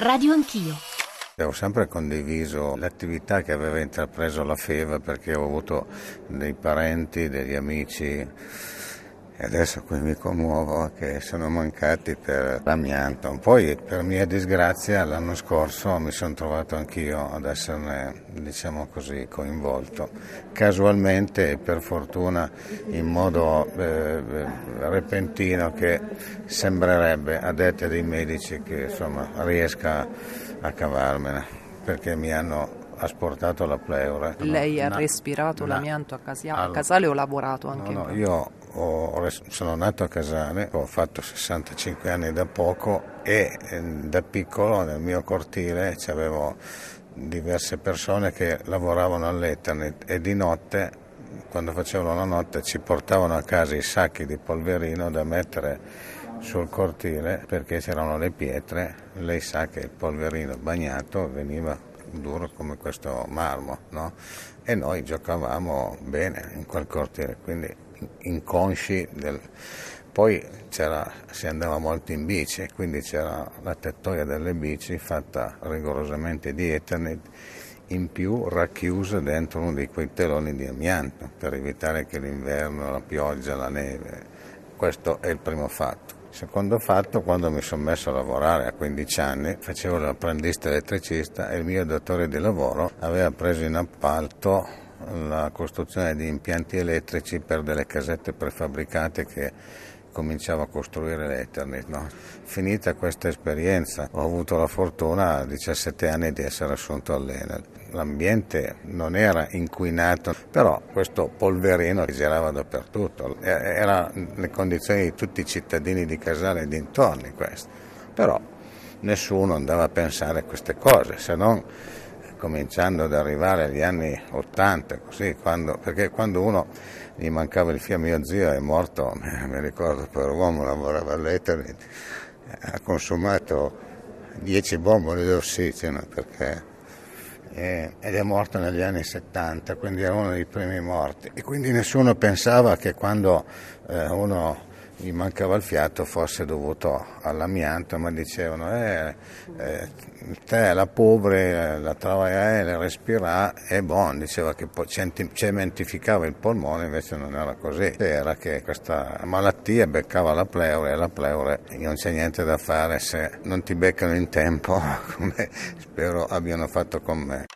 Radio Anch'io. Ho sempre condiviso l'attività che aveva intrapreso la FEVA perché ho avuto dei parenti, degli amici e adesso qui mi commuovo che sono mancati per l'amianto. Poi per mia disgrazia l'anno scorso mi sono trovato anch'io ad esserne diciamo così coinvolto. Casualmente e per fortuna in modo eh, repentino che sembrerebbe a dette dei medici che insomma riesca a cavarmene perché mi hanno asportato la pleura. Lei ha respirato no, l'amianto a, Casia- a Casale o lavorato anche? No, no, io ho, sono nato a Casale, ho fatto 65 anni da poco e eh, da piccolo nel mio cortile c'avevo diverse persone che lavoravano all'Ethernet e di notte, quando facevano la notte, ci portavano a casa i sacchi di polverino da mettere sul cortile perché c'erano le pietre, lei sa che il polverino bagnato veniva duro come questo marmo no? e noi giocavamo bene in quel cortile, quindi inconsci del... Poi si andava molto in bici, quindi c'era la tettoia delle bici fatta rigorosamente di Ethernet, in più racchiusa dentro uno di quei teloni di amianto per evitare che l'inverno, la pioggia, la neve, questo è il primo fatto. Secondo fatto, quando mi sono messo a lavorare a 15 anni, facevo l'apprendista elettricista e il mio datore di lavoro aveva preso in appalto la costruzione di impianti elettrici per delle casette prefabbricate che cominciava a costruire l'Ethernet. No? Finita questa esperienza ho avuto la fortuna a 17 anni di essere assunto all'Enel. L'ambiente non era inquinato, però questo polverino girava dappertutto, era le condizioni di tutti i cittadini di Casale e dintorni questo. Però nessuno andava a pensare a queste cose, se non cominciando ad arrivare agli anni 80, così, quando, perché quando uno gli mancava il fiamme, mio zio è morto, mi ricordo, per uomo lavorava all'Ethernet, ha consumato 10 bombole di ossigeno perché, eh, ed è morto negli anni 70, quindi era uno dei primi morti. E quindi nessuno pensava che quando eh, uno gli mancava il fiato fosse dovuto all'amianto, ma dicevano eh, eh, te la povera la travaia la respira è buono, diceva che cementificava il polmone, invece non era così, era che questa malattia beccava la pleure e la pleure non c'è niente da fare se non ti beccano in tempo, come spero abbiano fatto con me.